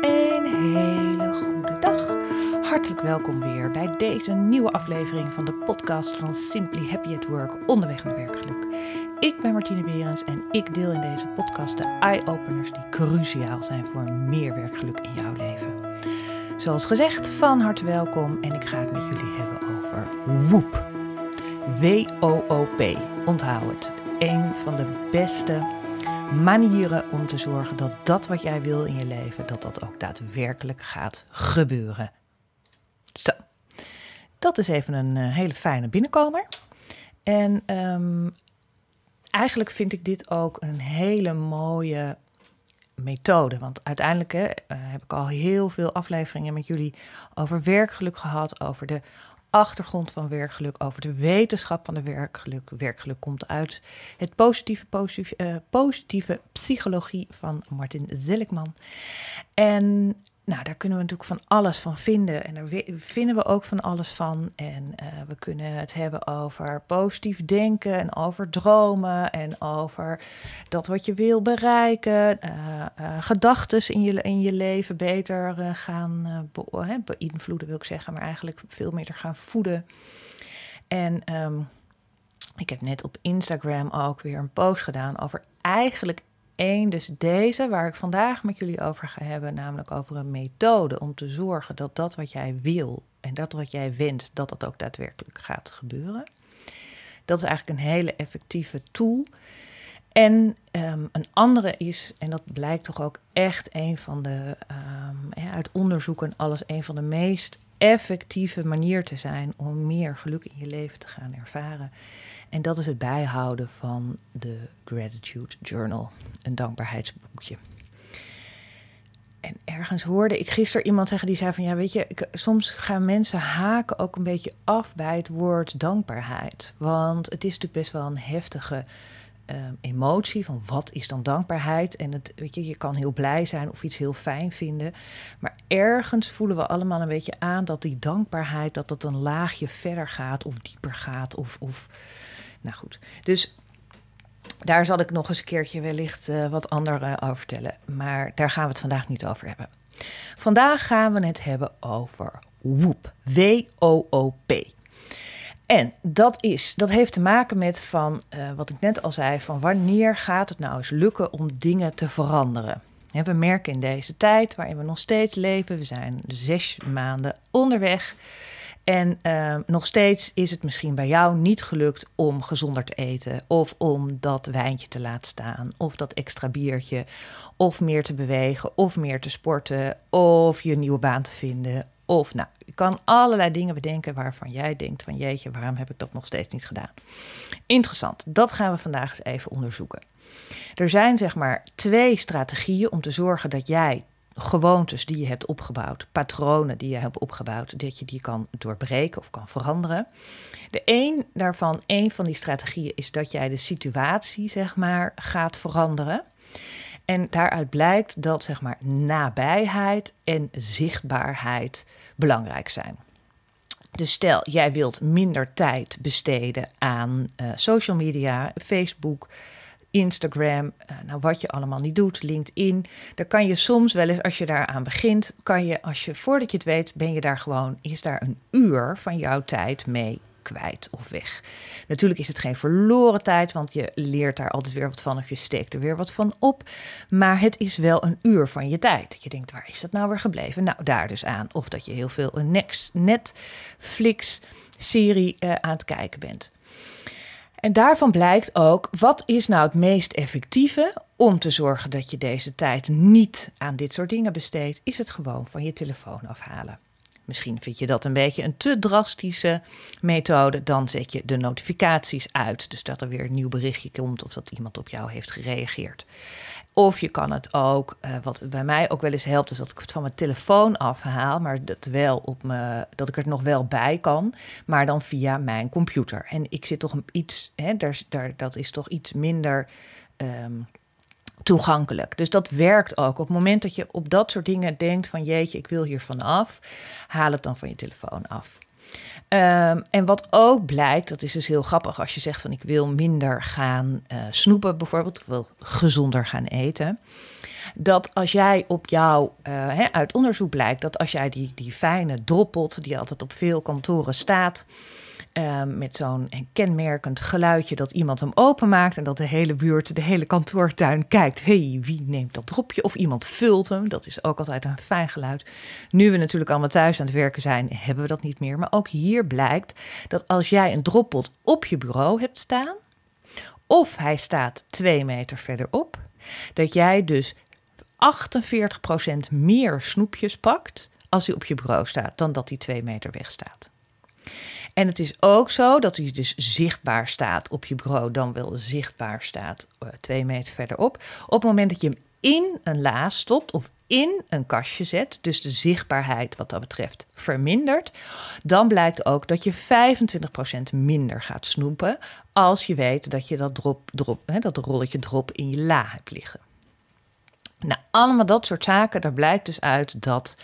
Een hele goede dag. Hartelijk welkom weer bij deze nieuwe aflevering van de podcast van Simply Happy at Work onderweg naar werkgeluk. Ik ben Martine Berends en ik deel in deze podcast de eye-openers die cruciaal zijn voor meer werkgeluk in jouw leven. Zoals gezegd, van harte welkom en ik ga het met jullie hebben over WOOP. W-O-O-P. Onthoud het. Een van de beste manieren om te zorgen dat dat wat jij wil in je leven, dat dat ook daadwerkelijk gaat gebeuren. Zo, dat is even een uh, hele fijne binnenkomer. En um, eigenlijk vind ik dit ook een hele mooie methode. Want uiteindelijk hè, uh, heb ik al heel veel afleveringen met jullie over werkgeluk gehad, over de achtergrond van werkgeluk, over de wetenschap van de werkgeluk. Werkgeluk komt uit het positieve, positieve, uh, positieve psychologie van Martin Zelikman. En nou, daar kunnen we natuurlijk van alles van vinden. En daar vinden we ook van alles van. En uh, we kunnen het hebben over positief denken en over dromen en over dat wat je wil bereiken. Uh, uh, Gedachten in je, in je leven beter gaan be beïnvloeden, wil ik zeggen. Maar eigenlijk veel meer gaan voeden. En um, ik heb net op Instagram ook weer een post gedaan over eigenlijk Eén, dus deze waar ik vandaag met jullie over ga hebben, namelijk over een methode om te zorgen dat dat wat jij wil en dat wat jij wenst, dat dat ook daadwerkelijk gaat gebeuren. Dat is eigenlijk een hele effectieve tool. En um, een andere is, en dat blijkt toch ook echt een van de, ja, uit onderzoek en alles, een van de meest effectieve manier te zijn om meer geluk in je leven te gaan ervaren. En dat is het bijhouden van de Gratitude Journal, een dankbaarheidsboekje. En ergens hoorde ik gisteren iemand zeggen die zei van ja, weet je, soms gaan mensen haken ook een beetje af bij het woord dankbaarheid. Want het is natuurlijk best wel een heftige uh, emotie van wat is dan dankbaarheid? En het, weet je, je kan heel blij zijn of iets heel fijn vinden. Maar ergens voelen we allemaal een beetje aan dat die dankbaarheid, dat dat een laagje verder gaat of dieper gaat. Of, of nou goed. Dus daar zal ik nog eens een keertje wellicht uh, wat andere over vertellen. Maar daar gaan we het vandaag niet over hebben. Vandaag gaan we het hebben over WOOP. W-O-O-P. En dat, is, dat heeft te maken met van, uh, wat ik net al zei, van wanneer gaat het nou eens lukken om dingen te veranderen? En we merken in deze tijd waarin we nog steeds leven, we zijn zes maanden onderweg. En uh, nog steeds is het misschien bij jou niet gelukt om gezonder te eten, of om dat wijntje te laten staan, of dat extra biertje, of meer te bewegen, of meer te sporten, of je nieuwe baan te vinden, of nou, je kan allerlei dingen bedenken waarvan jij denkt van jeetje, waarom heb ik dat nog steeds niet gedaan? Interessant, dat gaan we vandaag eens even onderzoeken. Er zijn zeg maar twee strategieën om te zorgen dat jij gewoontes die je hebt opgebouwd, patronen die je hebt opgebouwd, dat je die kan doorbreken of kan veranderen. De een daarvan, een van die strategieën is dat jij de situatie zeg maar gaat veranderen. En daaruit blijkt dat zeg maar, nabijheid en zichtbaarheid belangrijk zijn. Dus stel, jij wilt minder tijd besteden aan uh, social media, Facebook, Instagram, uh, nou wat je allemaal niet doet, LinkedIn. Daar kan je soms wel eens, als je daaraan begint, kan je, als je voordat je het weet, ben je daar gewoon, is daar een uur van jouw tijd mee kwijt of weg. Natuurlijk is het geen verloren tijd, want je leert daar altijd weer wat van of je steekt er weer wat van op. Maar het is wel een uur van je tijd. Je denkt, waar is dat nou weer gebleven? Nou, daar dus aan. Of dat je heel veel een Netflix-serie uh, aan het kijken bent. En daarvan blijkt ook, wat is nou het meest effectieve om te zorgen dat je deze tijd niet aan dit soort dingen besteedt, is het gewoon van je telefoon afhalen. Misschien vind je dat een beetje een te drastische methode. Dan zet je de notificaties uit. Dus dat er weer een nieuw berichtje komt of dat iemand op jou heeft gereageerd. Of je kan het ook, uh, wat bij mij ook wel eens helpt, is dat ik het van mijn telefoon afhaal, maar dat, wel op me, dat ik er nog wel bij kan, maar dan via mijn computer. En ik zit toch iets, hè, daar, daar, dat is toch iets minder. Um, toegankelijk. Dus dat werkt ook. Op het moment dat je op dat soort dingen denkt van jeetje, ik wil hier vanaf, haal het dan van je telefoon af. Ehm, en wat ook blijkt, dat is dus heel grappig als je zegt van ik wil minder gaan uh, snoepen bijvoorbeeld, ik wil gezonder gaan eten. Dat als jij op jou, uh, uit onderzoek blijkt dat als jij die, die fijne droppelt, die altijd op veel kantoren staat, Ehm, met zo'n kenmerkend geluidje dat iemand hem openmaakt en dat de hele buurt, de hele kantoortuin kijkt. hey, wie neemt dat dropje? Of iemand vult hem. Dat is ook altijd een fijn geluid. Nu we natuurlijk allemaal thuis aan het werken zijn, hebben we dat niet meer. Maar ook hier blijkt dat als jij een droppot op je bureau hebt staan, of hij staat twee meter verderop, dat jij dus 48% meer snoepjes pakt als hij op je bureau staat dan dat hij twee meter weg staat. En het is ook zo dat hij dus zichtbaar staat op je bureau, dan wel zichtbaar staat uh, twee meter verderop. Op het moment dat je hem in een la stopt of in een kastje zet, dus de zichtbaarheid wat dat betreft vermindert, dan blijkt ook dat je 25% minder gaat snoepen als je weet dat je dat, drop, drop, hè, dat rolletje drop in je la hebt liggen. Nou, allemaal dat soort zaken, daar blijkt dus uit dat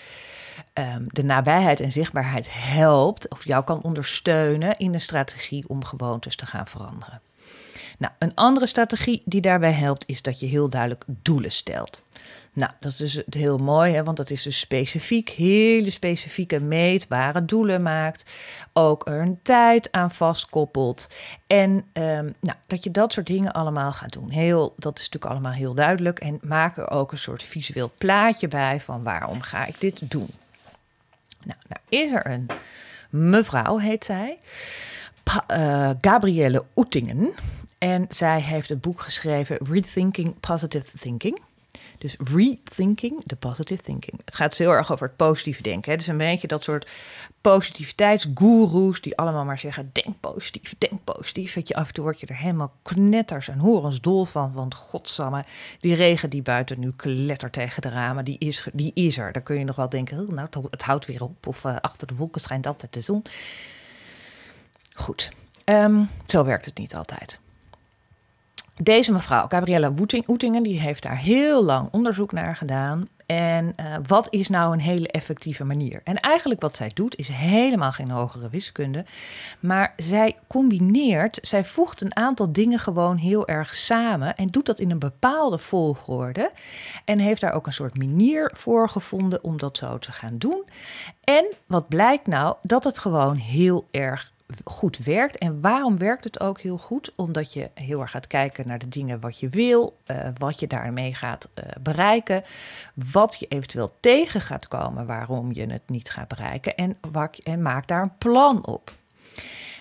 um, de nabijheid en zichtbaarheid helpt of jou kan ondersteunen in een strategie om gewoontes te gaan veranderen. Nou, een andere strategie die daarbij helpt is dat je heel duidelijk doelen stelt. Nou, dat is dus heel mooi, hè, want dat is dus specifiek, hele specifieke meetbare doelen maakt. Ook er een tijd aan vastkoppelt. En um, nou, dat je dat soort dingen allemaal gaat doen. Heel, dat is natuurlijk allemaal heel duidelijk. En maak er ook een soort visueel plaatje bij van waarom ga ik dit doen. Nou, nou is er een mevrouw, heet zij, uh, Gabrielle Oetingen. En zij heeft een boek geschreven, Rethinking Positive Thinking. Dus rethinking the positive thinking. Het gaat heel erg over het positieve denken. Hè? Dus een beetje dat soort positiviteitsgoeroes die allemaal maar zeggen: denk positief, denk positief. Weet je, af en toe word je er helemaal knetters en horens dol van. Want godsamme, die regen die buiten nu klettert tegen de ramen, die is, die is er. Dan kun je nog wel denken: oh, nou, het houdt weer op. Of uh, achter de wolken schijnt altijd de zon. Goed, um, zo werkt het niet altijd. Deze mevrouw, Gabriella Oetingen, die heeft daar heel lang onderzoek naar gedaan. En uh, wat is nou een hele effectieve manier? En eigenlijk wat zij doet is helemaal geen hogere wiskunde. Maar zij combineert, zij voegt een aantal dingen gewoon heel erg samen. En doet dat in een bepaalde volgorde. En heeft daar ook een soort manier voor gevonden om dat zo te gaan doen. En wat blijkt nou? Dat het gewoon heel erg goed werkt. En waarom werkt het ook heel goed? Omdat je heel erg gaat kijken naar de dingen wat je wil, uh, wat je daarmee gaat uh, bereiken, wat je eventueel tegen gaat komen waarom je het niet gaat bereiken en, en maak daar een plan op.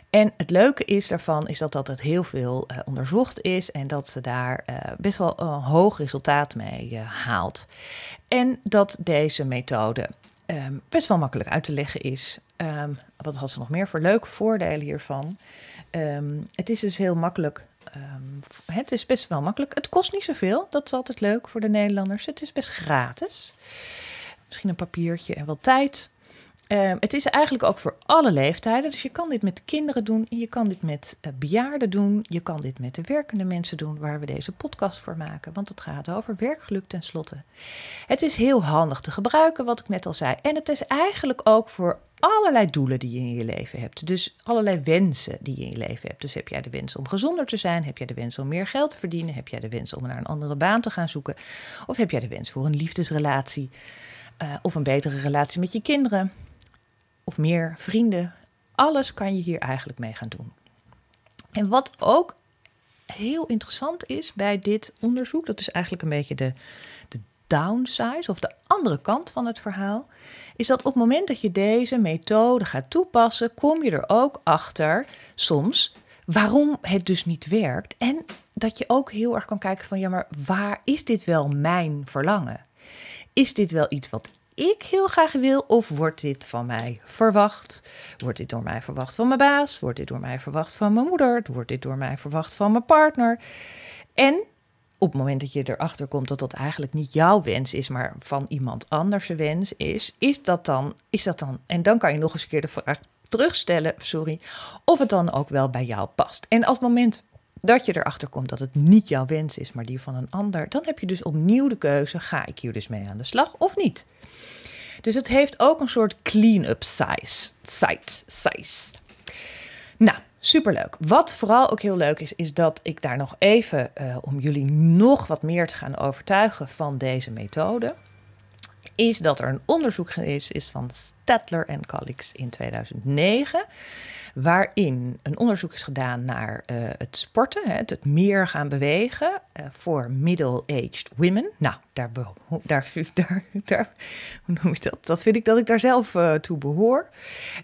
En het leuke is daarvan is dat, dat het heel veel uh, onderzocht is en dat ze daar best wel een hoog resultaat mee haalt. En dat deze methode um, best wel makkelijk uit te leggen is. Um, wat had ze nog meer voor leuke voordelen hiervan? Um, het is dus heel makkelijk. het is best wel makkelijk. Het kost niet zoveel. Dat is altijd leuk voor de Nederlanders. Het is best gratis. Misschien een papiertje en wat tijd. Uh, het is eigenlijk ook voor alle leeftijden. Dus je kan dit met kinderen doen. Je kan dit met uh, bejaarden doen. Je kan dit met de werkende mensen doen. Waar we deze podcast voor maken. Want het gaat over werkgeluk tenslotte. Het is heel handig te gebruiken, wat ik net al zei. En het is eigenlijk ook voor allerlei doelen die je in je leven hebt. Dus allerlei wensen die je in je leven hebt. Dus heb jij de wens om gezonder te zijn? Heb jij de wens om meer geld te verdienen? Heb jij de wens om naar een andere baan te gaan zoeken? Of heb jij de wens voor een liefdesrelatie? Uh, of een betere relatie met je kinderen? Of meer vrienden. Alles kan je hier eigenlijk mee gaan doen. En wat ook heel interessant is bij dit onderzoek, dat is eigenlijk een beetje de, de downside of de andere kant van het verhaal, is dat op het moment dat je deze methode gaat toepassen, kom je er ook achter soms waarom het dus niet werkt. En dat je ook heel erg kan kijken van ja, maar waar is dit wel mijn verlangen? Is dit wel iets wat ik heel graag wil? Of wordt dit van mij verwacht? Wordt dit door mij verwacht van mijn baas? Wordt dit door mij verwacht van mijn moeder? Wordt dit door mij verwacht van mijn partner? En op het moment dat je erachter komt dat dat eigenlijk niet jouw wens is, maar van iemand anders wens is, is dat dan, is dat dan, en dan kan je nog eens een keer de vraag terugstellen, sorry, of het dan ook wel bij jou past. En op het moment dat je erachter komt dat het niet jouw wens is, maar die van een ander, dan heb je dus opnieuw de keuze: ga ik hier dus mee aan de slag of niet? Dus het heeft ook een soort clean-up size. Size. size. Nou, superleuk. Wat vooral ook heel leuk is, is dat ik daar nog even, uh, om jullie nog wat meer te gaan overtuigen van deze methode, is dat er een onderzoek is van Stadler en colleagues in 2009 waarin een onderzoek is gedaan naar uh, het sporten, het, het, meer gaan bewegen uh, voor middle-aged women. Nou, daar, daar, daar, hoe noem je dat? Dat vind ik dat ik daar zelf uh, toe behoor.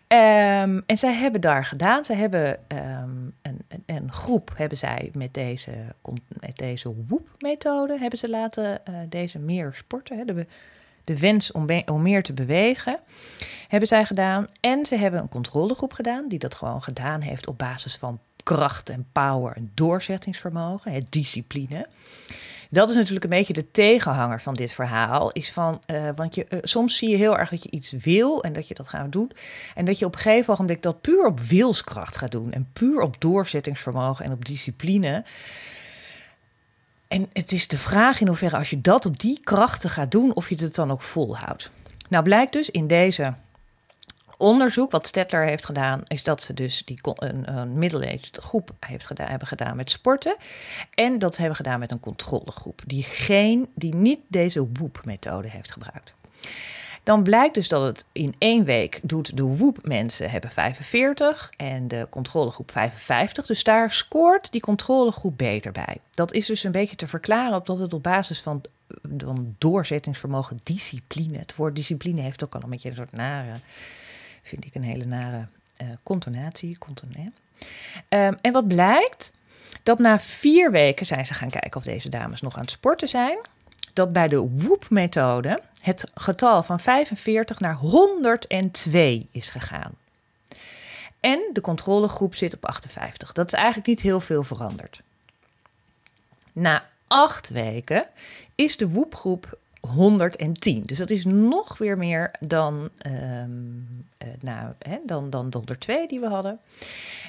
Um, en zij hebben daar gedaan, zij hebben um, een, een, een, groep hebben zij met deze, met deze WOOP-methode hebben ze laten deze meer sporten. Hè, de, de wens om, meer te bewegen, hebben zij gedaan. En ze hebben een controlegroep gedaan, die dat gewoon gedaan heeft op basis van kracht en power en doorzettingsvermogen, het discipline. Dat is natuurlijk een beetje de tegenhanger van dit verhaal. Is van, uh, want je, uh, soms zie je heel erg dat je iets wil en dat je dat gaat doen. En dat je op een gegeven moment dat puur op wilskracht gaat doen. En puur op doorzettingsvermogen en op discipline. En het is de vraag in hoeverre als je dat op die krachten gaat doen, of je het dan ook volhoudt. Nou blijkt dus in deze onderzoek wat Stettler heeft gedaan, is dat ze dus die, een, een groep heeft gedaan, hebben gedaan met sporten. En dat hebben gedaan met een controlegroep, die, geen, die niet deze WOOP-methode heeft gebruikt. Dan blijkt dus dat het in één week doet de WOOP mensen hebben 45 en de controlegroep 55. Dus daar scoort die controlegroep beter bij. Dat is dus een beetje te verklaren op dat het op basis van, van doorzettingsvermogen, discipline. Het woord discipline heeft ook al een beetje een soort nare, vind ik een hele nare uh, contonatie. Contonatie. Um, en wat blijkt? Dat na vier weken zijn ze gaan kijken of deze dames nog aan het sporten zijn dat bij de WOOP-methode het getal van 45 naar 102 is gegaan. En de controlegroep zit op 58. Dat is eigenlijk niet heel veel veranderd. Na acht weken is de WOOP-groep 110. Dus dat is nog weer meer dan, um, nou, hè, dan, dan de 102 die we hadden.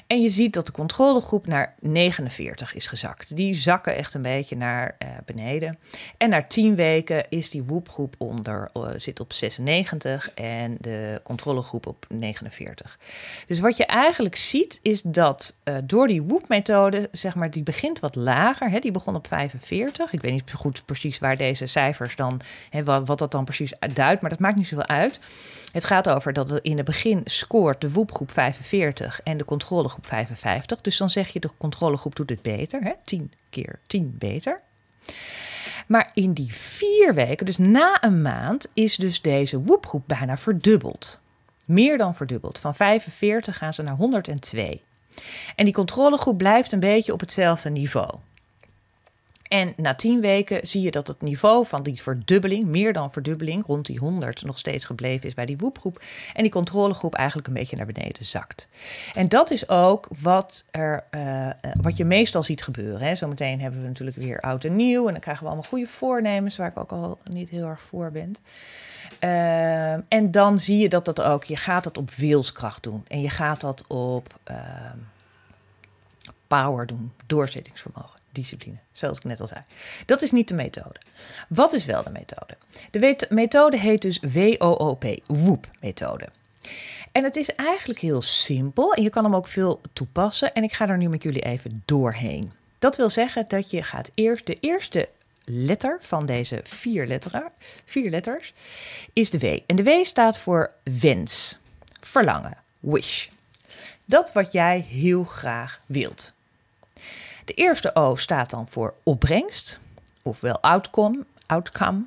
En je ziet dat de controlegroep naar 49 is gezakt. Die zakken echt een beetje naar uh, beneden. En na 10 weken is die WOOP-groep onder, uh, zit op 96 en de controlegroep op 49. Dus wat je eigenlijk ziet is dat door die WOOP-methode, zeg maar, die begint wat lager. Hè, die begon op 45. Ik weet niet goed precies waar deze cijfers dan Wat, dat dan precies duidt, maar dat maakt niet zoveel uit. Het gaat over dat in het begin scoort de WOEP-groep 45 en de controlegroep 55. Dus dan zeg je de controlegroep doet het beter, hè? 10 keer 10 beter. Maar in die vier weken, dus na een maand, is dus deze WOEP-groep bijna verdubbeld. Meer dan verdubbeld. Van 45 gaan ze naar 102. En die controlegroep blijft een beetje op hetzelfde niveau. En na tien weken zie je dat het niveau van die verdubbeling, meer dan verdubbeling, rond die 100 nog steeds gebleven is bij die woepgroep. En die controlegroep eigenlijk een beetje naar beneden zakt. En dat is ook wat, er, uh, wat je meestal ziet gebeuren. Hè. Zometeen hebben we natuurlijk weer oud en nieuw. En dan krijgen we allemaal goede voornemens, waar ik ook al niet heel erg voor ben. Uh, en dan zie je dat dat ook, je gaat dat op wilskracht doen. En je gaat dat op power doen, doorzettingsvermogen discipline, zoals ik net al zei. Dat is niet de methode. Wat is wel de methode? De methode heet dus WOOP, WOOP-methode. En het is eigenlijk heel simpel en je kan hem ook veel toepassen. En ik ga er nu met jullie even doorheen. Dat wil zeggen dat je gaat eerst de eerste letter van deze vier, vier letters is de W. En de W staat voor wens, verlangen, wish. Dat wat jij heel graag wilt. De eerste O staat dan voor opbrengst, ofwel outcome. Outcome.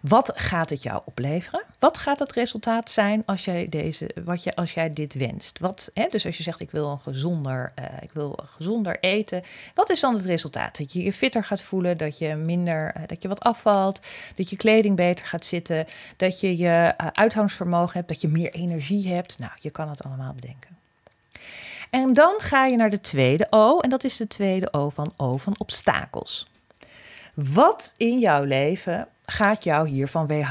Wat gaat het jou opleveren? Wat gaat het resultaat zijn als jij, deze, wat je, als jij dit wenst? Wat, hè, dus als je zegt ik wil, een gezonder, uh, ik wil gezonder eten, wat is dan het resultaat? Dat je je fitter gaat voelen, dat je minder, uh, dat je wat afvalt, dat je kleding beter gaat zitten, dat je je uh, uithoudingsvermogen hebt, dat je meer energie hebt. Nou, je kan het allemaal bedenken. En dan ga je naar de tweede O, en dat is de tweede O van O van obstakels. Wat in jouw leven gaat jou hiervan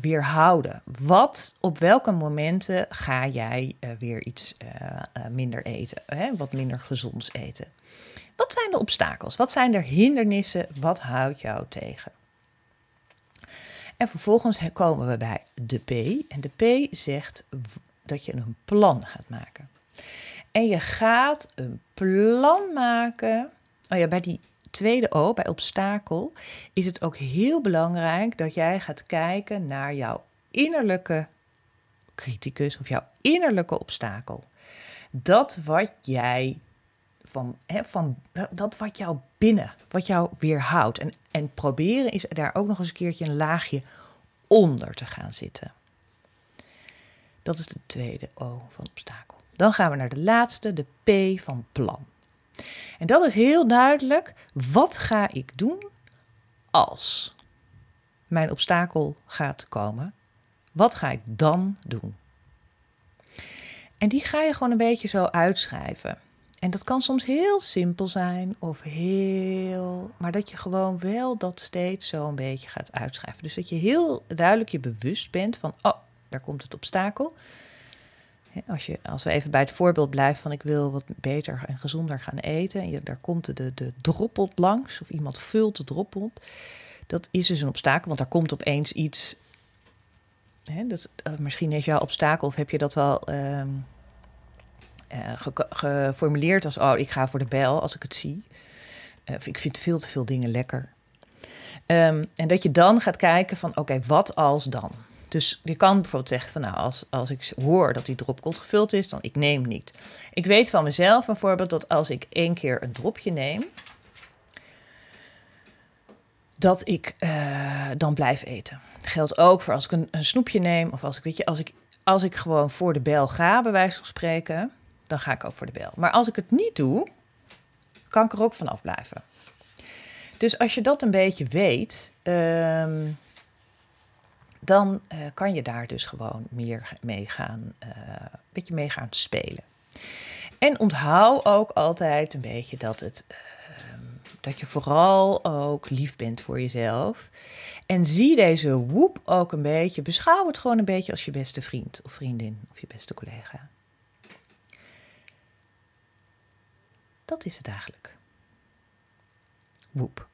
weerhouden? Wat, op welke momenten ga jij uh, weer iets uh, minder eten, wat minder gezonds eten? Wat zijn de obstakels? Wat zijn er hindernissen? Wat houdt jou tegen? En vervolgens komen we bij de P. En de P zegt dat je een plan gaat maken. En je gaat een plan maken. Oh ja, bij die tweede O, bij obstakel, is het ook heel belangrijk dat jij gaat kijken naar jouw innerlijke criticus of jouw innerlijke obstakel. Dat wat jij van, hè, van dat wat jou binnen, wat jou weerhoudt. En, en proberen is daar ook nog eens een keertje een laagje onder te gaan zitten. Dat is de tweede O van obstakel. Dan gaan we naar de laatste, de P van plan. En dat is heel duidelijk. Wat ga ik doen als mijn obstakel gaat komen? Wat ga ik dan doen? En die ga je gewoon een beetje zo uitschrijven. En dat kan soms heel simpel zijn of heel. Maar dat je gewoon wel dat steeds zo een beetje gaat uitschrijven. Dus dat je heel duidelijk je bewust bent van: oh, daar komt het obstakel. Als, je, als we even bij het voorbeeld blijven van ik wil wat beter en gezonder gaan eten. En daar komt de, de droppelt langs of iemand vult de droppelt. Dat is dus een obstakel, want daar komt opeens iets. Hè, dat, uh, misschien is jouw obstakel of heb je dat wel uh, geformuleerd als oh ik ga voor de bel als ik het zie. Uh, ik vind veel te veel dingen lekker. Um, en dat je dan gaat kijken van oké, wat als dan? Dus je kan bijvoorbeeld zeggen van nou, als, als ik hoor dat die dropkot gevuld is, dan ik neem niet. Ik weet van mezelf bijvoorbeeld dat als ik één keer een dropje neem, dat ik uh, dan blijf eten. Dat geldt ook voor als ik een, snoepje neem of als ik, weet je, als ik, als ik gewoon voor de bel ga, bij wijze van spreken, dan ga ik ook voor de bel. Maar als ik het niet doe, kan ik er ook vanaf blijven. Dus als je dat een beetje weet, um, dan uh, kan je daar dus gewoon meer mee gaan, uh, een beetje mee gaan spelen. En onthoud ook altijd een beetje dat, het, uh, dat je vooral ook lief bent voor jezelf. En zie deze woep ook een beetje, beschouw het gewoon een beetje als je beste vriend of vriendin of je beste collega. Dat is het eigenlijk. Woep.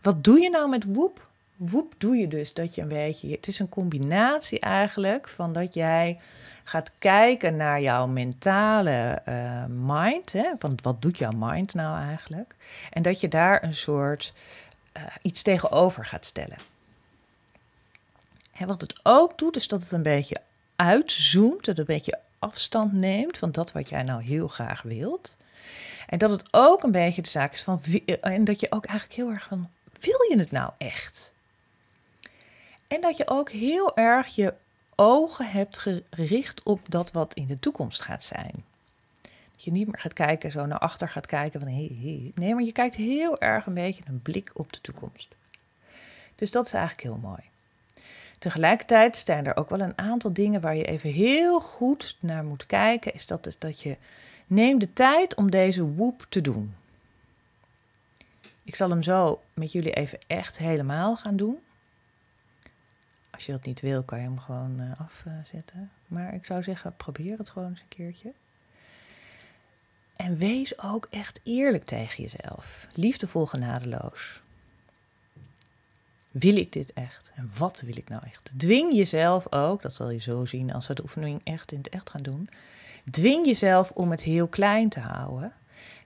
Wat doe je nou met woep? Woep doe je dus dat je een beetje. Het is een combinatie eigenlijk van dat jij gaat kijken naar jouw mentale uh, mind. Hè, van wat doet jouw mind nou eigenlijk? En dat je daar een soort uh, iets tegenover gaat stellen. En wat het ook doet, is dat het een beetje uitzoomt, dat het een beetje afstand neemt van dat wat jij nou heel graag wilt. En dat het ook een beetje de zaak is van. En dat je ook eigenlijk heel erg van. Wil je het nou echt? En dat je ook heel erg je ogen hebt gericht op dat wat in de toekomst gaat zijn. Dat je niet meer gaat kijken, zo naar achter gaat kijken van hé, hey, nee, maar je kijkt heel erg een beetje een blik op de toekomst. Dus dat is eigenlijk heel mooi. Tegelijkertijd zijn er ook wel een aantal dingen waar je even heel goed naar moet kijken. Is dat dat je neem de tijd om deze woep te doen. Ik zal hem zo met jullie even echt helemaal gaan doen. Als je dat niet wil, kan je hem gewoon uh, afzetten. Maar ik zou zeggen, probeer het gewoon eens een keertje. En wees ook echt eerlijk tegen jezelf. Liefdevol genadeloos. Wil ik dit echt? En wat wil ik nou echt? Dwing jezelf ook, dat zal je zo zien als we de oefening echt in het echt gaan doen. Dwing jezelf om het heel klein te houden.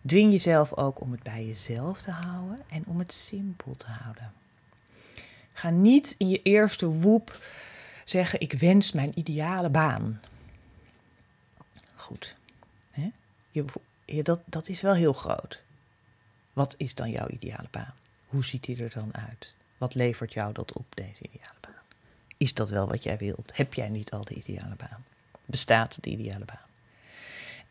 Dwing jezelf ook om het bij jezelf te houden en om het simpel te houden. Ga niet in je eerste woep zeggen: Ik wens mijn ideale baan. Goed. Hè? Je, dat, dat is wel heel groot. Wat is dan jouw ideale baan? Hoe ziet die er dan uit? Wat levert jou dat op, deze ideale baan? Is dat wel wat jij wilt? Heb jij niet al de ideale baan? Bestaat de ideale baan?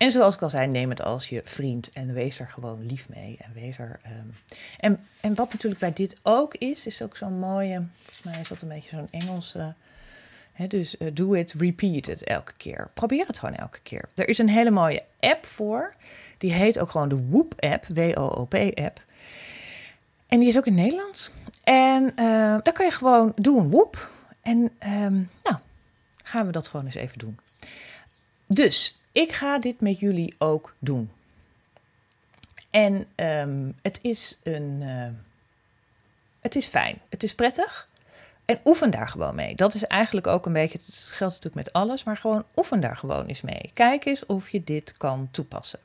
En zoals ik al zei, neem het als je vriend en wees er gewoon lief mee. En, wees um... en, en wat natuurlijk bij dit ook is, is ook zo'n mooie, volgens mij is dat een beetje zo'n Engelse. Dus uh, do it, repeat it elke keer. Probeer het gewoon elke keer. Er is een hele mooie app voor. Die heet ook gewoon de Whoop app, W-O-O-P app. En die is ook in Nederlands. En uh, daar kan je gewoon, doe een Whoop. En um, nou, gaan we dat gewoon eens even doen. Dus ik ga dit met jullie ook doen. En um, het is een. Uh, het is fijn. Het is prettig. En oefen daar gewoon mee. Dat is eigenlijk ook een beetje, het geldt natuurlijk met alles, maar gewoon oefen daar gewoon eens mee. Kijk eens of je dit kan toepassen.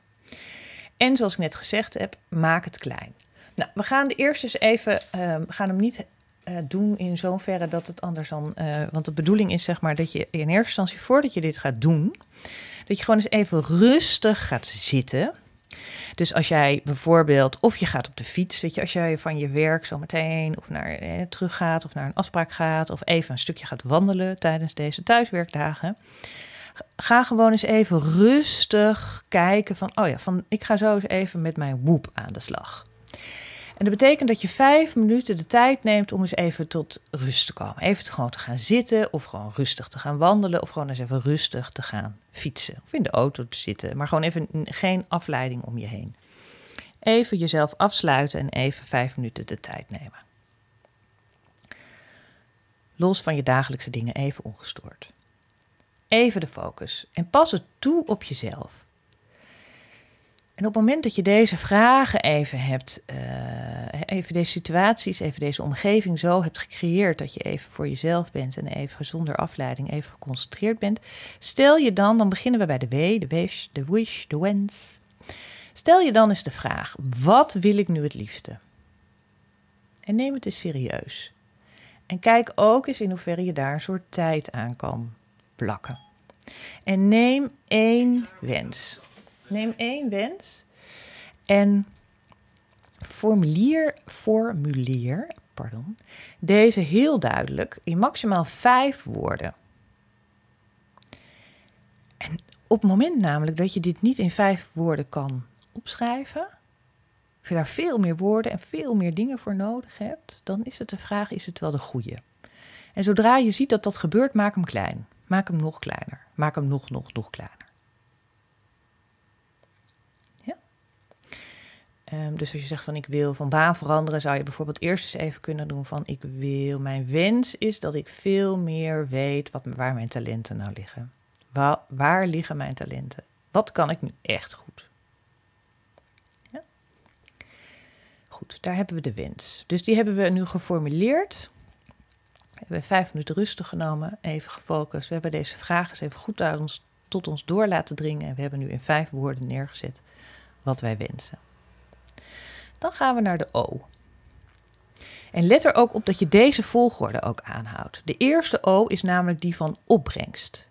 En zoals ik net gezegd heb, maak het klein. Nou, we gaan de eerste eens even, uh, we gaan hem niet uh, doen in zoverre dat het anders dan, uh, want de bedoeling is zeg maar dat je in eerste instantie voordat je dit gaat doen, dat je gewoon eens even rustig gaat zitten. Dus als jij bijvoorbeeld, of je gaat op de fiets, weet je, als jij van je werk zo meteen of naar eh, terug gaat of naar een afspraak gaat, of even een stukje gaat wandelen tijdens deze thuiswerkdagen. Ga gewoon eens even rustig kijken van, oh ja, van ik ga zo eens even met mijn woep aan de slag. En dat betekent dat je vijf minuten de tijd neemt om eens even tot rust te komen. Even gewoon te gaan zitten of gewoon rustig te gaan wandelen of gewoon eens even rustig te gaan fietsen. Of in de auto te zitten, maar gewoon even geen afleiding om je heen. Even jezelf afsluiten en even vijf minuten de tijd nemen. Los van je dagelijkse dingen even ongestoord. Even de focus en pas het toe op jezelf. En op het moment dat je deze vragen even hebt, uh, even deze situaties, even deze omgeving zo hebt gecreëerd dat je even voor jezelf bent en even zonder afleiding even geconcentreerd bent, stel je dan, dan beginnen we bij de W, de wish, de wish, de wens. Stel je dan eens de vraag: wat wil ik nu het liefste? En neem het eens serieus. En kijk ook eens in hoeverre je daar een soort tijd aan kan plakken. En neem één wens. Neem één wens en formulier, formulier pardon, deze heel duidelijk in maximaal vijf woorden. En op het moment namelijk dat je dit niet in vijf woorden kan opschrijven, of je daar veel meer woorden en veel meer dingen voor nodig hebt, dan is het de vraag: is het wel de goede? En zodra je ziet dat dat gebeurt, maak hem klein. Maak hem nog kleiner. Maak hem nog, nog, nog kleiner. Um, dus als je zegt van ik wil van baan veranderen, zou je bijvoorbeeld eerst eens even kunnen doen van ik wil, mijn wens is dat ik veel meer weet wat, waar mijn talenten nou liggen. Waar, waar liggen mijn talenten? Wat kan ik nu echt goed? Ja? Goed, daar hebben we de wens. Dus die hebben we nu geformuleerd. We hebben vijf minuten rustig genomen, even gefocust. We hebben deze vragen eens even goed tot ons door laten dringen. En we hebben nu in vijf woorden neergezet wat wij wensen. Dan gaan we naar de O. En let er ook op dat je deze volgorde ook aanhoudt. De eerste O is namelijk die van opbrengst.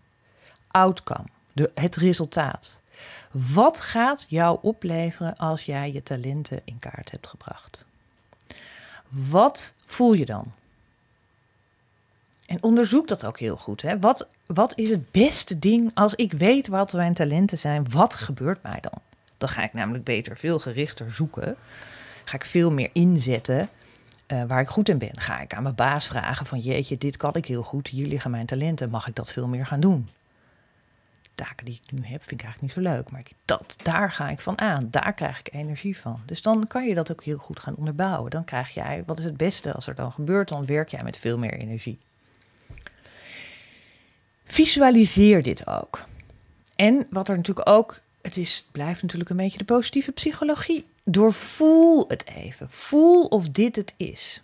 Outcome, het resultaat. Wat gaat jou opleveren als jij je talenten in kaart hebt gebracht? Wat voel je dan? En onderzoek dat ook heel goed. Hè? Wat, wat is het beste ding als ik weet wat mijn talenten zijn? Wat gebeurt mij dan? Dan ga ik namelijk beter, veel gerichter zoeken ga ik veel meer inzetten uh, waar ik goed in ben. Ga ik aan mijn baas vragen van jeetje, dit kan ik heel goed, hier liggen mijn talenten, mag ik dat veel meer gaan doen? taken die ik nu heb, vind ik eigenlijk niet zo leuk. Maar dat, daar ga ik van aan. Daar krijg ik energie van. Dus dan kan je dat ook heel goed gaan onderbouwen. Dan krijg jij, wat is het beste als er dan gebeurt? Dan werk jij met veel meer energie. Visualiseer dit ook. En wat er natuurlijk ook, het is, blijft natuurlijk een beetje de positieve psychologie doorvoel het even. Voel of dit het is.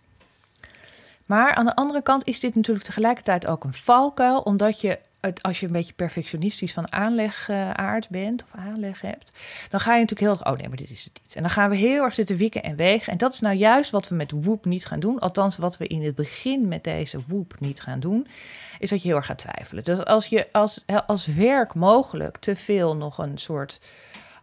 Maar aan de andere kant is dit natuurlijk tegelijkertijd ook een valkuil, omdat je het, als je een beetje perfectionistisch van aanlegaard bent of aanleg hebt, dan ga je natuurlijk heel erg, oh nee, maar dit is het niet. En dan gaan we heel erg zitten wikken en wegen. En dat is nou juist wat we met Woep niet gaan doen. Althans, wat we in het begin met deze Woep niet gaan doen, is dat je heel erg gaat twijfelen. Dus als je als, als werk mogelijk te veel nog een soort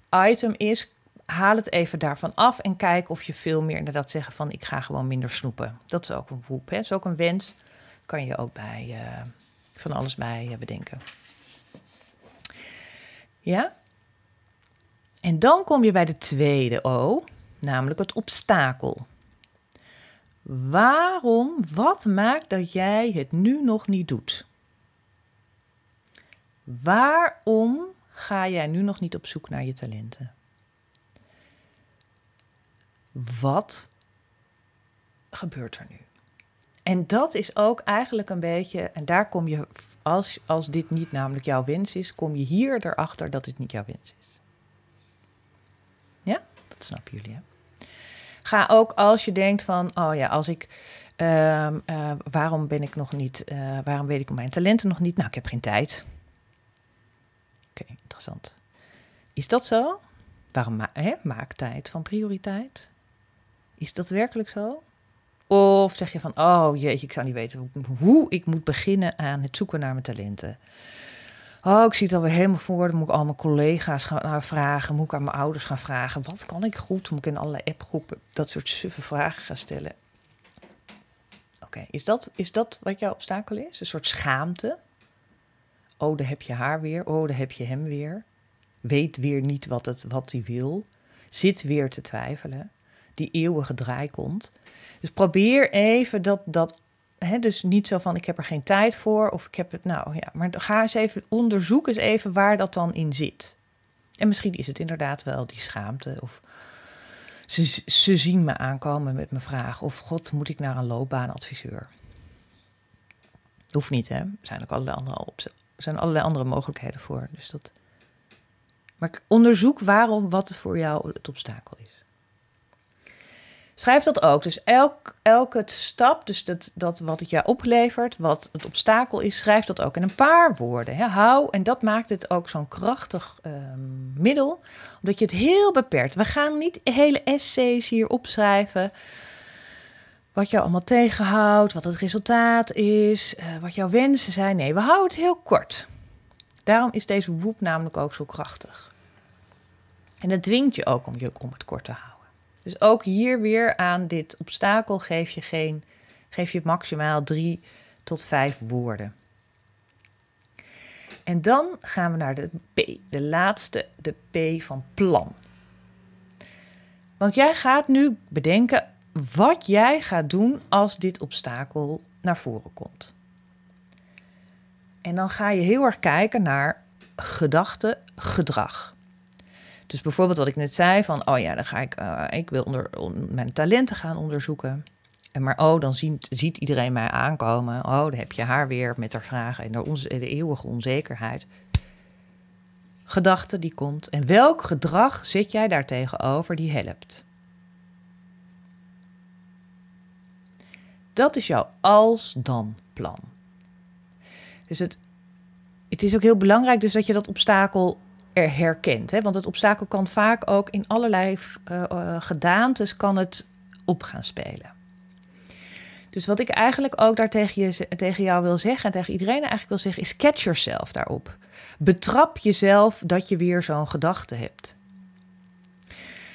item is, haal het even daarvan af en kijk of je veel meer inderdaad zeggen van ik ga gewoon minder snoepen. Dat is ook een woep, hè? Is ook een wens. Kan je ook bij uh, van alles bij uh, bedenken. Ja? En dan kom je bij de tweede O, namelijk het obstakel. Waarom, wat maakt dat jij het nu nog niet doet? Waarom ga jij nu nog niet op zoek naar je talenten? Wat gebeurt er nu? En dat is ook eigenlijk een beetje, en daar kom je, als, als dit niet namelijk jouw wens is, kom je hier erachter dat dit niet jouw wens is. Ja, dat snappen jullie. Hè? Ga ook als je denkt van, oh ja, als ik Ehm, eh, waarom ben ik nog niet, eh, waarom weet ik mijn talenten nog niet? Nou, ik heb geen tijd. Oké, interessant. Is dat zo? Waarom hè? maak tijd van prioriteit? Is dat werkelijk zo? Of zeg je van, oh jeetje, ik zou niet weten hoe ik moet beginnen aan het zoeken naar mijn talenten. Oh, ik zie het alweer helemaal voor. Dan moet ik al mijn collega's gaan vragen. Moet ik aan mijn ouders gaan vragen. Wat kan ik goed? Moet ik in allerlei appgroepen dat soort suffe vragen gaan stellen. Oké, is, dat, is dat wat jouw obstakel is? Een soort schaamte? Oh, daar heb je haar weer. Oh, daar heb je hem weer. Weet weer niet wat, het, wat hij wil. Zit weer te twijfelen. Die eeuwige draai komt. Dus probeer even dat, dat dus niet zo van ik heb er geen tijd voor of ik heb het nou ja, maar ga eens even onderzoek eens even waar dat dan in zit. En misschien is het inderdaad wel die schaamte of ze, ze zien me aankomen met mijn vraag of god moet ik naar een loopbaanadviseur. Hoeft niet hè, er zijn ook allerlei andere er zijn allerlei andere mogelijkheden voor. Dus dat. Maar onderzoek waarom wat het voor jou het obstakel is. Schrijf dat ook. Dus elk, elke stap, dus dat, dat wat het jou oplevert, wat het obstakel is, schrijf dat ook in een paar woorden. Hè. Hou, en dat maakt het ook zo'n krachtig ehm, middel, omdat je het heel beperkt. We gaan niet hele essays hier opschrijven. Wat jou allemaal tegenhoudt, wat het resultaat is, uh, wat jouw wensen zijn. Nee, we houden het heel kort. Daarom is deze woep namelijk ook zo krachtig. En dat dwingt je ook om je om het kort te houden. Dus ook hier weer aan dit obstakel geef je, geen, geef je maximaal drie tot vijf woorden. En dan gaan we naar de P, de laatste, de P van plan. Want jij gaat nu bedenken wat jij gaat doen als dit obstakel naar voren komt. En dan ga je heel erg kijken naar gedachte, gedrag. Dus bijvoorbeeld wat ik net zei van, oh ja, dan ga ik, uh, ik wil onder, mijn talenten gaan onderzoeken. En maar oh, dan ziet, ziet iedereen mij aankomen. Oh, dan heb je haar weer met haar vragen en de, de eeuwige onzekerheid. Gedachte die komt. En welk gedrag zet jij daar tegenover die helpt? Dat is jouw als-dan plan. Dus het, het is ook heel belangrijk dus dat je dat obstakel herkent. Hè? Want het obstakel kan vaak ook in allerlei uh, gedaantes kan het op gaan spelen. Dus wat ik eigenlijk ook daar tegen, je, tegen jou wil zeggen en tegen iedereen eigenlijk wil zeggen, is catch yourself daarop. Betrap jezelf dat je weer zo'n gedachte hebt.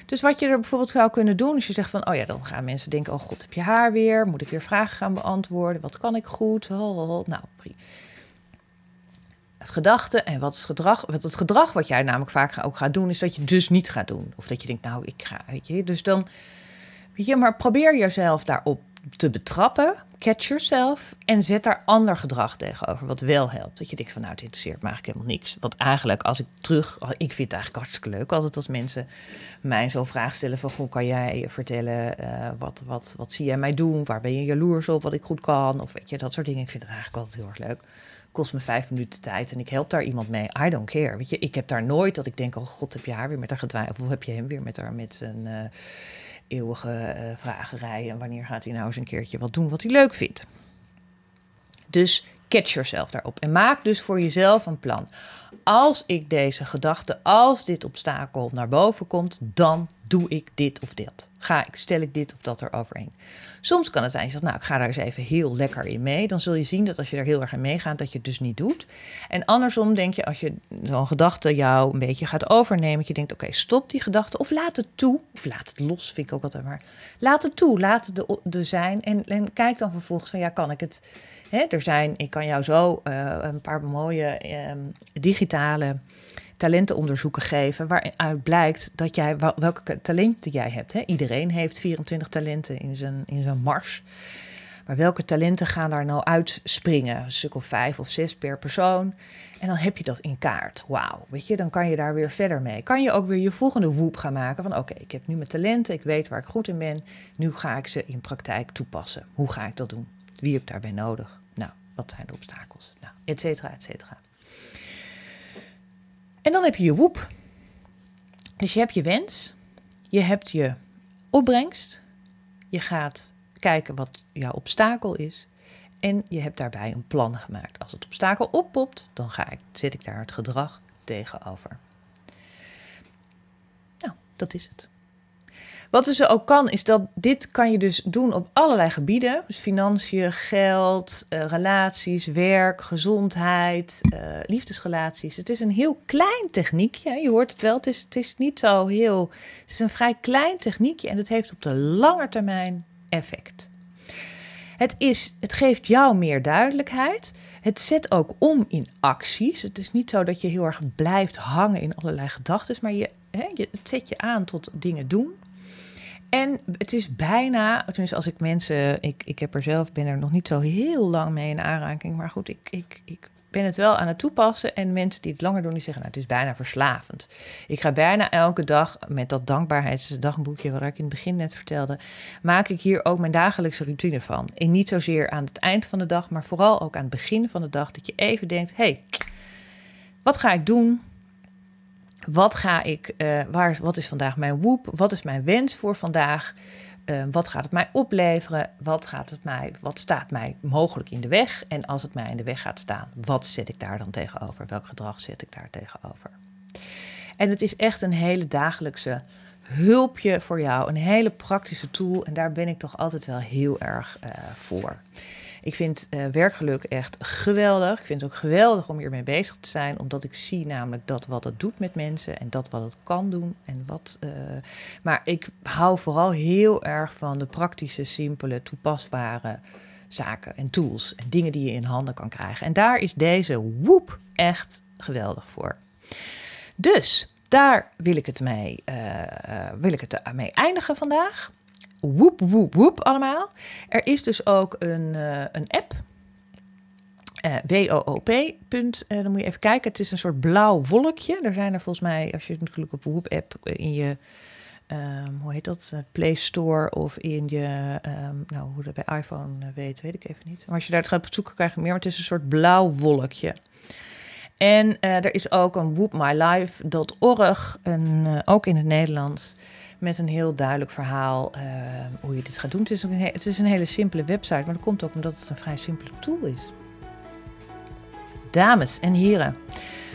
Dus wat je er bijvoorbeeld zou kunnen doen, als je zegt van, oh ja, dan gaan mensen denken, oh god, heb je haar weer? Moet ik weer vragen gaan beantwoorden? Wat kan ik goed? Nou, prima het gedachte en wat het gedrag. Wat het gedrag wat jij namelijk vaak ook gaat doen, is dat je dus niet gaat doen. Of dat je denkt, nou, ik ga, weet je. Dus dan, weet je, maar probeer jezelf daarop te betrappen. Catch yourself. En zet daar ander gedrag tegenover, wat wel helpt. Dat je denkt van, nou, het interesseert me eigenlijk helemaal niks. Want eigenlijk, als ik terug, ik vind het eigenlijk hartstikke leuk altijd als mensen mij zo'n vraag stellen van, hoe kan jij vertellen, uh, wat, wat, wat zie jij mij doen? Waar ben je jaloers op, wat ik goed kan? Of weet je, dat soort dingen. Ik vind het eigenlijk altijd heel erg leuk kost me vijf minuten tijd en ik help daar iemand mee. I don't care. Weet je, ik heb daar nooit dat ik denk: oh god, heb je haar weer met haar getwijfeld? Of heb je hem weer met haar met zijn uh, eeuwige uh? En wanneer gaat hij nou eens een keertje wat doen wat hij leuk vindt? Dus catch yourself daarop en maak dus voor jezelf een plan. Als ik deze gedachte, als dit obstakel naar boven komt, dan doe ik dit of dat. Ga ik, stel ik dit of dat eroverheen. Soms kan het zijn, je zegt, nou, ik ga daar eens even heel lekker in mee. Dan zul je zien dat als je er heel erg in meegaat, dat je het dus niet doet. En andersom denk je, als je zo'n gedachte jou een beetje gaat overnemen, dat je denkt, oké, stop die gedachte of laat het toe. Of laat het los, vind ik ook altijd maar. Laat het toe, laat het er zijn. En, kijk dan vervolgens van, ja, kan ik het... Hè, er zijn, ik kan jou zo uh, een paar mooie uh, digitale talentenonderzoeken geven waaruit blijkt dat jij welke talenten jij hebt. Hè? Iedereen heeft 24 talenten in zijn, in zijn mars. Maar welke talenten gaan daar nou uitspringen? Een stuk of vijf of zes per persoon. En dan heb je dat in kaart. Wauw, weet je, dan kan je daar weer verder mee. Kan je ook weer je volgende woep gaan maken van oké, ik heb nu mijn talenten, ik weet waar ik goed in ben. Nu ga ik ze in praktijk toepassen. Hoe ga ik dat doen? Wie heb ik daarbij nodig? Nou, wat zijn de obstakels? Nou, et cetera, et cetera. En dan heb je je woep. Dus je hebt je wens, je hebt je opbrengst, je gaat kijken wat jouw obstakel is. En je hebt daarbij een plan gemaakt. Als het obstakel oppopt, dan ga ik, zet ik daar het gedrag tegenover. Nou, dat is het. Wat dus ook kan, is dat dit kan je dus doen op allerlei gebieden. Dus financiën, geld, uh, relaties, werk, gezondheid, uh, liefdesrelaties. Het is een heel klein techniekje. Je hoort het wel, het is, het is niet zo heel... Het is een vrij klein techniekje en het heeft op de lange termijn effect. Het, is, het geeft jou meer duidelijkheid. Het zet ook om in acties. Het is niet zo dat je heel erg blijft hangen in allerlei gedachten, maar je, hè, je, het zet je aan tot dingen doen. En het is bijna, tenminste als ik mensen, ik, ik heb er zelf, ben er nog niet zo heel lang mee in aanraking, maar goed, ik, ik, ik ben het wel aan het toepassen. En mensen die het langer doen, die zeggen, nou, het is bijna verslavend. Ik ga bijna elke dag met dat dankbaarheidsdagboekje, wat ik in het begin net vertelde, maak ik hier ook mijn dagelijkse routine van. En niet zozeer aan het eind van de dag, maar vooral ook aan het begin van de dag, dat je even denkt, hey, wat ga ik doen? Wat ga ik, uh, waar, wat is vandaag mijn woep? Wat is mijn wens voor vandaag? Uh, wat gaat het mij opleveren? Wat, gaat het mij, wat staat mij mogelijk in de weg? En als het mij in de weg gaat staan, wat zet ik daar dan tegenover? Welk gedrag zet ik daar tegenover? En het is echt een hele dagelijkse hulpje voor jou, een hele praktische tool. En daar ben ik toch altijd wel heel erg uh, voor. Ik vind uh, werkgeluk echt geweldig. Ik vind het ook geweldig om hiermee bezig te zijn, omdat ik zie namelijk dat wat het doet met mensen en dat wat het kan doen. En wat, uh, maar ik hou vooral heel erg van de praktische, simpele, toepasbare zaken en tools en dingen die je in handen kan krijgen. En daar is deze woep echt geweldig voor. Dus daar wil ik het mee, uh, wil ik het mee eindigen vandaag woep, woep, woep allemaal. Er is dus ook een, uh, een app. Uh, eh, WOOP. Uh, dan moet je even kijken. Het is een soort blauw wolkje. Er zijn er volgens mij, als je natuurlijk op Woep app in je, um, hoe heet dat, Play Store of in je, um, nou hoe dat bij iPhone weet, weet ik even niet. Maar als je daar het gaat zoeken, krijg je meer. Maar het is een soort blauw wolkje. En er is ook een whoopmylife.org, uh, ook in het Nederlands met een heel duidelijk verhaal uh, hoe je dit gaat doen. Het is, een, het is een hele simpele website, maar dat komt ook omdat het een vrij simpele tool is. Dames en heren,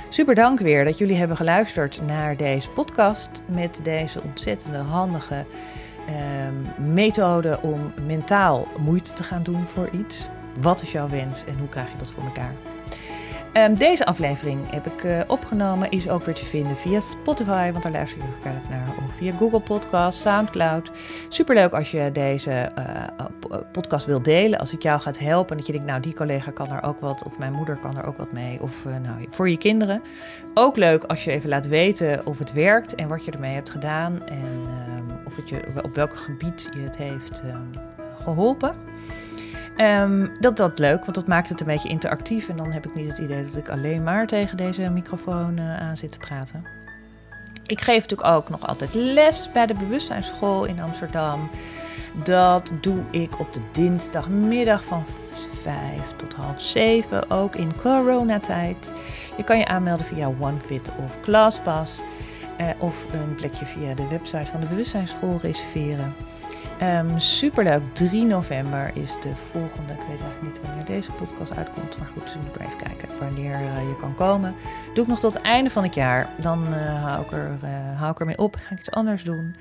super dank weer dat jullie hebben geluisterd naar deze podcast met deze ontzettende handige uh, methode om mentaal moeite te gaan doen voor iets. Wat is jouw wens en hoe krijg je dat voor elkaar? Um, deze aflevering heb ik uh, opgenomen, is ook weer te vinden via Spotify, want daar luister je waarschijnlijk naar, of via Google Podcast, Soundcloud. Superleuk als je deze uh, podcast wil delen, als het jou gaat helpen. Dat je denkt, nou die collega kan er ook wat, of mijn moeder kan er ook wat mee, of nou, voor je kinderen. Ook leuk als je even laat weten of het werkt en wat je ermee hebt gedaan en um, of het je, op welk gebied je het heeft um, geholpen. Um, dat dat leuk, want dat maakt het een beetje interactief. En dan heb ik niet het idee dat ik alleen maar tegen deze microfoon uh, aan zit te praten. Ik geef natuurlijk ook nog altijd les bij de bewustzijnsschool in Amsterdam. Dat doe ik op de dinsdagmiddag van 5 tot half 7, ook in coronatijd. Je kan je aanmelden via OneFit of ClassPass. Uh, of een plekje via de website van de bewustzijnsschool reserveren. Um, superleuk. 3 november is de volgende. Ik weet eigenlijk niet wanneer deze podcast uitkomt. Maar goed, dus je moet maar even kijken wanneer uh, je kan komen. Doe ik nog tot het einde van het jaar. Dan uh, hou, ik er, uh, hou ik ermee op. Ga ik iets anders doen.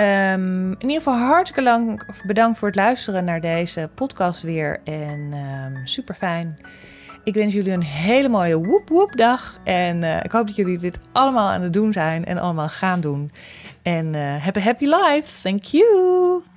Um, in ieder geval hartstikke lang bedankt voor het luisteren naar deze podcast weer. En um, ehm, super fijn. Ik wens jullie een hele mooie woep woep dag. En uh, ik hoop dat jullie dit allemaal aan het doen zijn en allemaal gaan doen. En uh, have a happy life. Thank you.